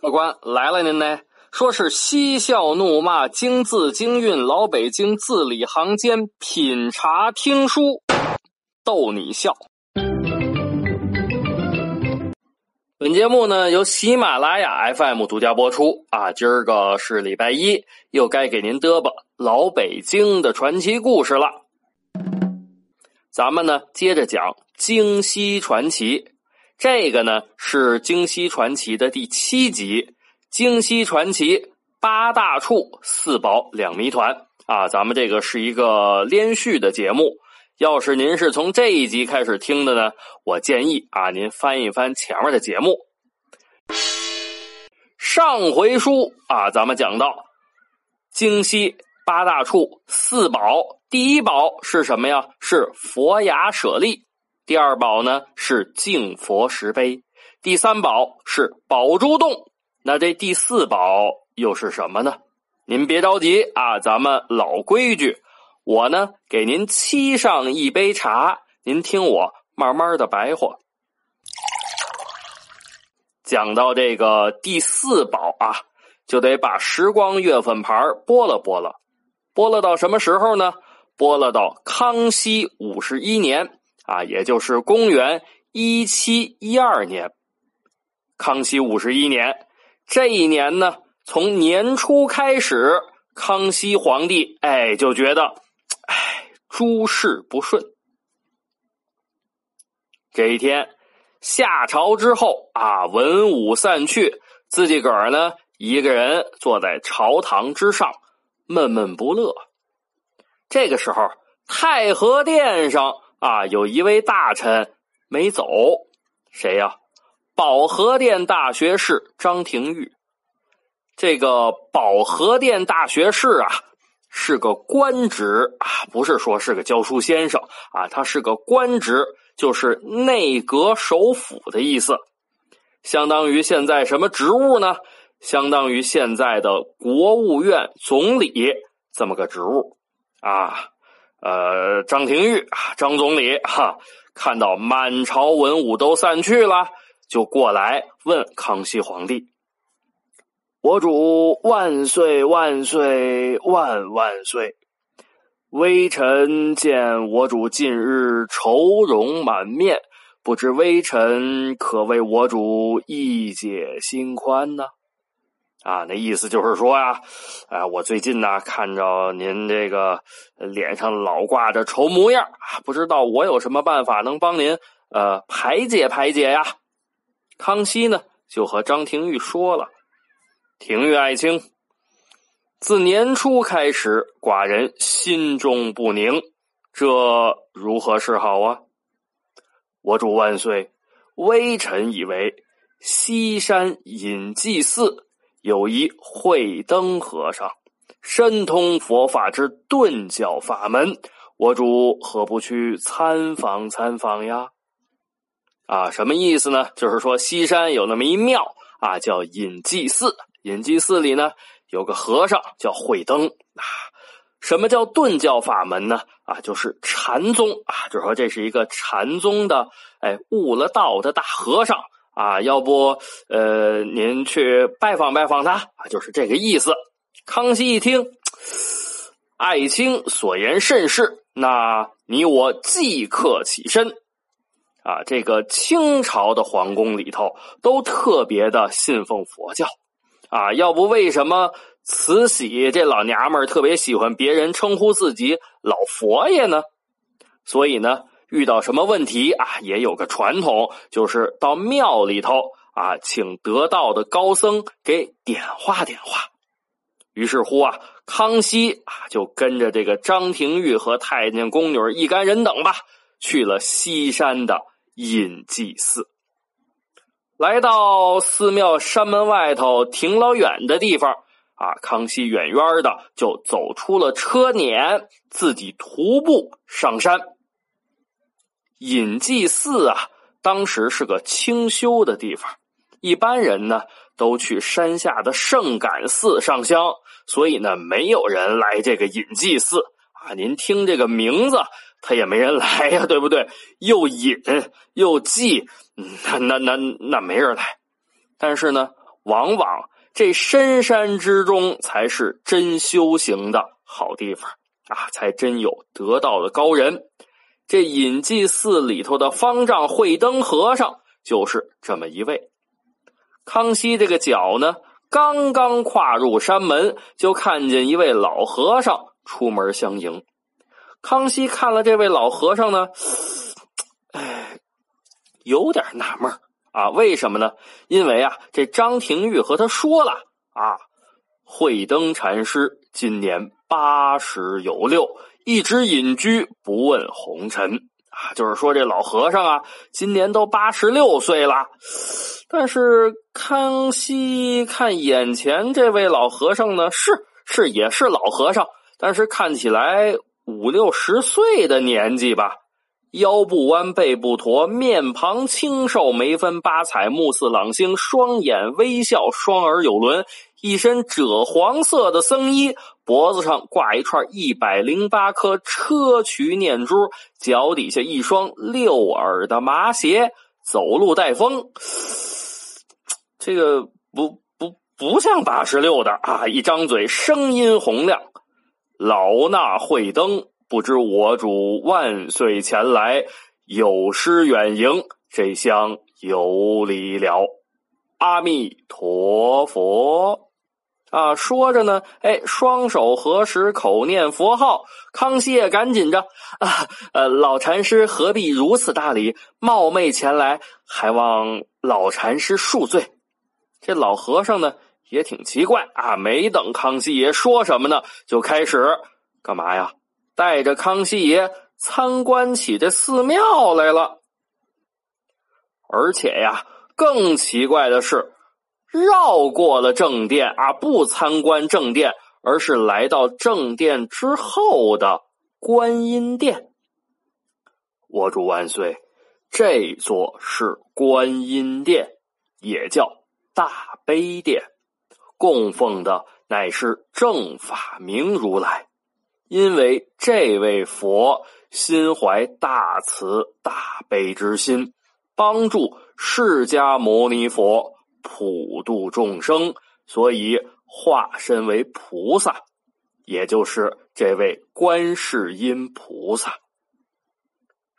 客官来了，您呢？说是嬉笑怒骂，京字京韵，老北京字里行间，品茶听书，逗你笑。本节目呢由喜马拉雅 FM 独家播出啊！今儿个是礼拜一，又该给您嘚啵老北京的传奇故事了。咱们呢接着讲京西传奇，这个呢是京西传奇的第七集。京西传奇八大处四宝两谜团啊，咱们这个是一个连续的节目。要是您是从这一集开始听的呢，我建议啊，您翻一翻前面的节目。上回书啊，咱们讲到京西八大处四宝，第一宝是什么呀？是佛牙舍利。第二宝呢是净佛石碑。第三宝是宝珠洞。那这第四宝又是什么呢？您别着急啊，咱们老规矩，我呢给您沏上一杯茶，您听我慢慢的白话。讲到这个第四宝啊，就得把时光月份牌拨了拨了，拨了到什么时候呢？拨了到康熙五十一年啊，也就是公元一七一二年。康熙五十一年。这一年呢，从年初开始，康熙皇帝哎就觉得，诸事不顺。这一天下朝之后啊，文武散去，自己个儿呢一个人坐在朝堂之上，闷闷不乐。这个时候，太和殿上啊有一位大臣没走，谁呀？保和殿大学士张廷玉，这个保和殿大学士啊，是个官职啊，不是说是个教书先生啊，他是个官职，就是内阁首辅的意思，相当于现在什么职务呢？相当于现在的国务院总理这么个职务啊。呃，张廷玉啊，张总理哈，看到满朝文武都散去了。就过来问康熙皇帝：“我主万岁万岁万万岁！微臣见我主近日愁容满面，不知微臣可为我主一解心宽呢？”啊，那意思就是说呀，啊，我最近呢看着您这个脸上老挂着愁模样，不知道我有什么办法能帮您呃排解排解呀？康熙呢，就和张廷玉说了：“廷玉爱卿，自年初开始，寡人心中不宁，这如何是好啊？”我主万岁，微臣以为西山隐济寺有一慧灯和尚，深通佛法之顿教法门，我主何不去参访参访呀？啊，什么意思呢？就是说西山有那么一庙啊，叫隐济寺。隐居寺里呢有个和尚叫慧灯啊。什么叫顿教法门呢？啊，就是禅宗啊，就说这是一个禅宗的哎悟了道的大和尚啊。要不呃，您去拜访拜访他啊，就是这个意思。康熙一听，爱卿所言甚是，那你我即刻起身。啊，这个清朝的皇宫里头都特别的信奉佛教，啊，要不为什么慈禧这老娘们儿特别喜欢别人称呼自己老佛爷呢？所以呢，遇到什么问题啊，也有个传统，就是到庙里头啊，请得道的高僧给点化点化。于是乎啊，康熙啊就跟着这个张廷玉和太监宫女一干人等吧，去了西山的。隐济寺，来到寺庙山门外头，挺老远的地方啊。康熙远远的就走出了车辇，自己徒步上山。隐济寺啊，当时是个清修的地方，一般人呢都去山下的圣感寺上香，所以呢，没有人来这个隐济寺啊！您听这个名字，他也没人来呀，对不对？又隐又寂，那那那那没人来。但是呢，往往这深山之中才是真修行的好地方啊，才真有得道的高人。这隐寂寺里头的方丈慧灯和尚就是这么一位。康熙这个脚呢，刚刚跨入山门，就看见一位老和尚出门相迎。康熙看了这位老和尚呢，哎，有点纳闷啊，为什么呢？因为啊，这张廷玉和他说了啊，慧灯禅师今年八十有六，一直隐居不问红尘啊，就是说这老和尚啊，今年都八十六岁了。但是康熙看眼前这位老和尚呢，是是也是老和尚，但是看起来五六十岁的年纪吧。腰不弯，背不驼，面庞清瘦，眉分八彩，目似朗星，双眼微笑，双耳有轮，一身赭黄色的僧衣，脖子上挂一串一百零八颗砗磲念珠，脚底下一双六耳的麻鞋，走路带风。这个不不不像八十六的啊！一张嘴，声音洪亮，老衲慧灯。不知我主万岁前来，有失远迎，这厢有礼了。阿弥陀佛！啊，说着呢，哎，双手合十，口念佛号。康熙也赶紧着啊，呃，老禅师何必如此大礼，冒昧前来，还望老禅师恕罪。这老和尚呢，也挺奇怪啊，没等康熙爷说什么呢，就开始干嘛呀？带着康熙爷参观起这寺庙来了，而且呀，更奇怪的是，绕过了正殿啊，不参观正殿，而是来到正殿之后的观音殿。我主万岁，这座是观音殿，也叫大悲殿，供奉的乃是正法明如来。因为这位佛心怀大慈大悲之心，帮助释迦牟尼佛普度众生，所以化身为菩萨，也就是这位观世音菩萨。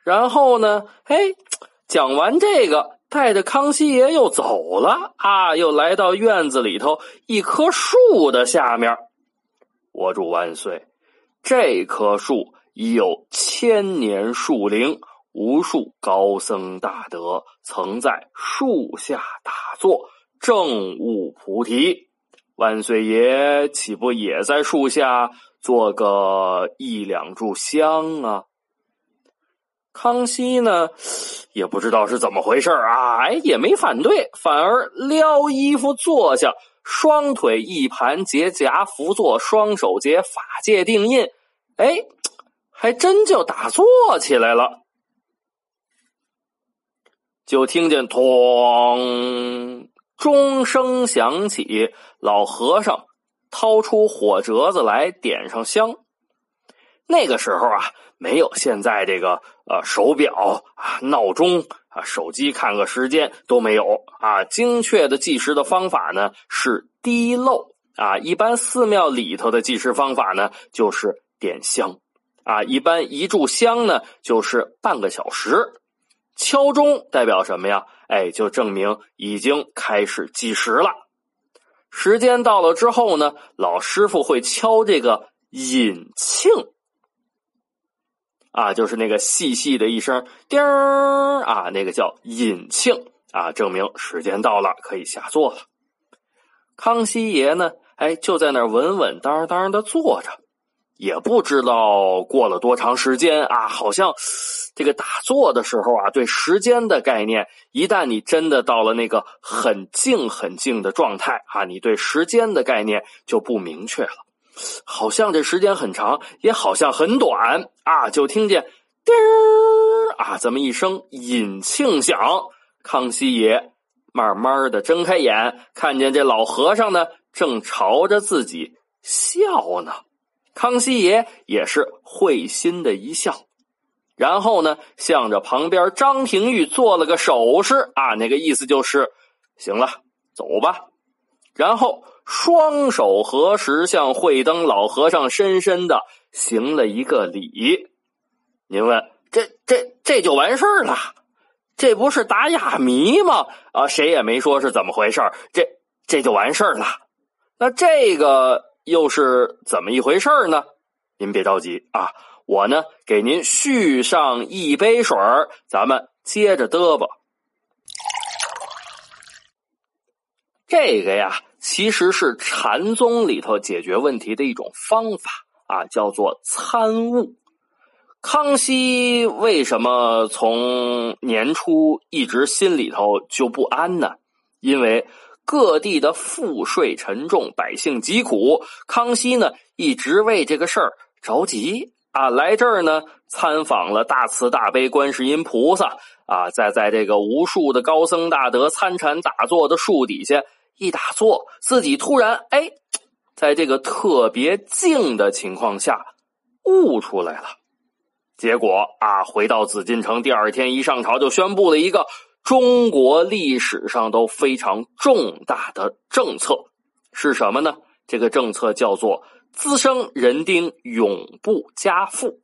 然后呢，哎，讲完这个，带着康熙爷又走了啊，又来到院子里头一棵树的下面。我主万岁。这棵树已有千年树龄，无数高僧大德曾在树下打坐，证悟菩提。万岁爷岂不也在树下做个一两炷香啊？康熙呢，也不知道是怎么回事啊，哎，也没反对，反而撩衣服坐下。双腿一盘结跏趺坐，双手结法界定印，哎，还真就打坐起来了。就听见“咚”钟声响起，老和尚掏出火折子来点上香。那个时候啊，没有现在这个呃手表啊、闹钟啊、手机看个时间都没有啊。精确的计时的方法呢是滴漏啊。一般寺庙里头的计时方法呢就是点香啊。一般一炷香呢就是半个小时。敲钟代表什么呀？哎，就证明已经开始计时了。时间到了之后呢，老师傅会敲这个引磬。啊，就是那个细细的一声“叮儿”啊，那个叫引磬啊，证明时间到了，可以下座了。康熙爷呢，哎，就在那儿稳稳当当的坐着，也不知道过了多长时间啊，好像这个打坐的时候啊，对时间的概念，一旦你真的到了那个很静很静的状态啊，你对时间的概念就不明确了。好像这时间很长，也好像很短啊！就听见“叮”啊，这么一声引磬响。康熙爷慢慢的睁开眼，看见这老和尚呢，正朝着自己笑呢。康熙爷也是会心的一笑，然后呢，向着旁边张廷玉做了个手势啊，那个意思就是行了，走吧。然后双手合十，向慧灯老和尚深深的行了一个礼。您问，这这这就完事儿了？这不是打哑谜吗？啊，谁也没说是怎么回事这这就完事儿了。那这个又是怎么一回事呢？您别着急啊，我呢给您续上一杯水咱们接着嘚啵。这个呀，其实是禅宗里头解决问题的一种方法啊，叫做参悟。康熙为什么从年初一直心里头就不安呢？因为各地的赋税沉重，百姓疾苦。康熙呢一直为这个事儿着急啊，来这儿呢参访了大慈大悲观世音菩萨啊，在在这个无数的高僧大德参禅打坐的树底下一打坐，自己突然哎，在这个特别静的情况下悟出来了。结果啊，回到紫禁城，第二天一上朝就宣布了一个中国历史上都非常重大的政策，是什么呢？这个政策叫做“滋生人丁，永不加赋”。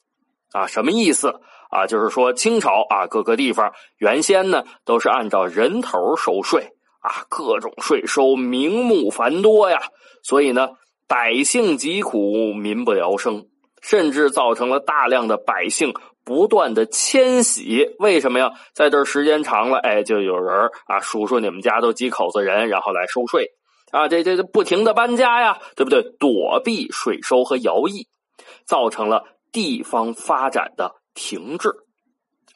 啊，什么意思啊？就是说清朝啊，各个地方原先呢都是按照人头收税啊，各种税收名目繁多呀，所以呢百姓疾苦，民不聊生。甚至造成了大量的百姓不断的迁徙，为什么呀？在这时间长了，哎，就有人啊，数数你们家都几口子人，然后来收税啊，这这这不停的搬家呀，对不对？躲避税收和徭役，造成了地方发展的停滞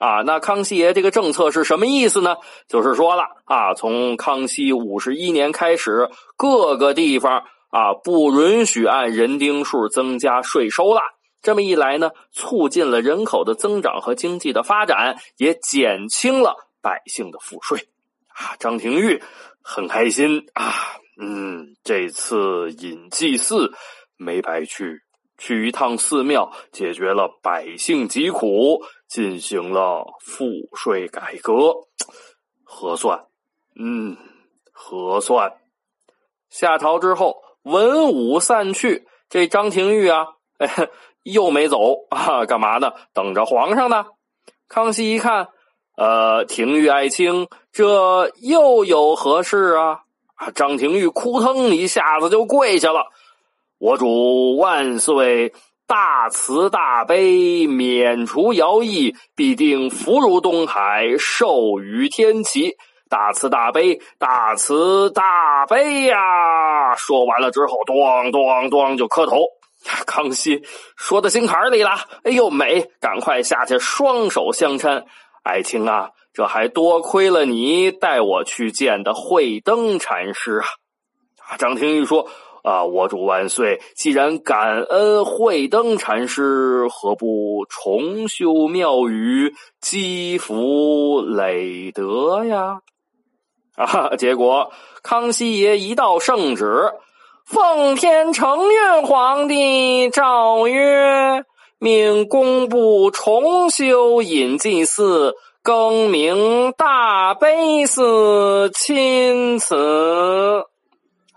啊。那康熙爷这个政策是什么意思呢？就是说了啊，从康熙五十一年开始，各个地方。啊，不允许按人丁数增加税收了。这么一来呢，促进了人口的增长和经济的发展，也减轻了百姓的赋税。啊，张廷玉很开心啊，嗯，这次引祭祀没白去，去一趟寺庙，解决了百姓疾苦，进行了赋税改革，核算，嗯，核算。下朝之后。文武散去，这张廷玉啊，哎，又没走啊？干嘛呢？等着皇上呢。康熙一看，呃，廷玉爱卿，这又有何事啊？啊，张廷玉哭腾一下子就跪下了。我主万岁，大慈大悲，免除徭役，必定福如东海，寿与天齐。大慈大悲，大慈大悲呀！说完了之后，咚咚咚就磕头。康熙说到心坎里了，哎呦美，赶快下去双手相搀。爱卿啊，这还多亏了你带我去见的慧灯禅师啊啊！张廷玉说：“啊，我主万岁，既然感恩慧灯禅师，何不重修庙宇，积福累德呀？” 啊！结果康熙爷一道圣旨，奉天承运皇帝诏曰：命工部重修隐济寺，更名大悲寺，钦此。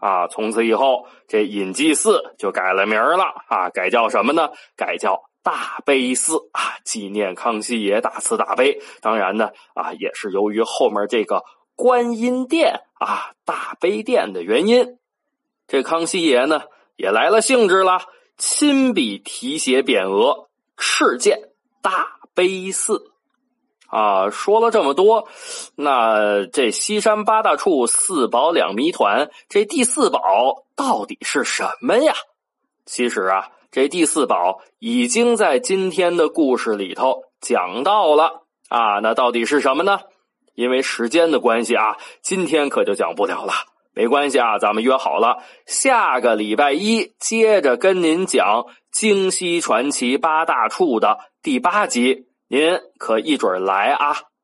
啊！从此以后，这隐济寺就改了名了啊！改叫什么呢？改叫大悲寺啊！纪念康熙爷大慈大悲。当然呢，啊，也是由于后面这个。观音殿啊，大悲殿的原因，这康熙爷呢也来了兴致了，亲笔题写匾额，敕建大悲寺。啊，说了这么多，那这西山八大处四宝两谜团，这第四宝到底是什么呀？其实啊，这第四宝已经在今天的故事里头讲到了啊，那到底是什么呢？因为时间的关系啊，今天可就讲不了了。没关系啊，咱们约好了，下个礼拜一接着跟您讲《京西传奇八大处》的第八集，您可一准来啊。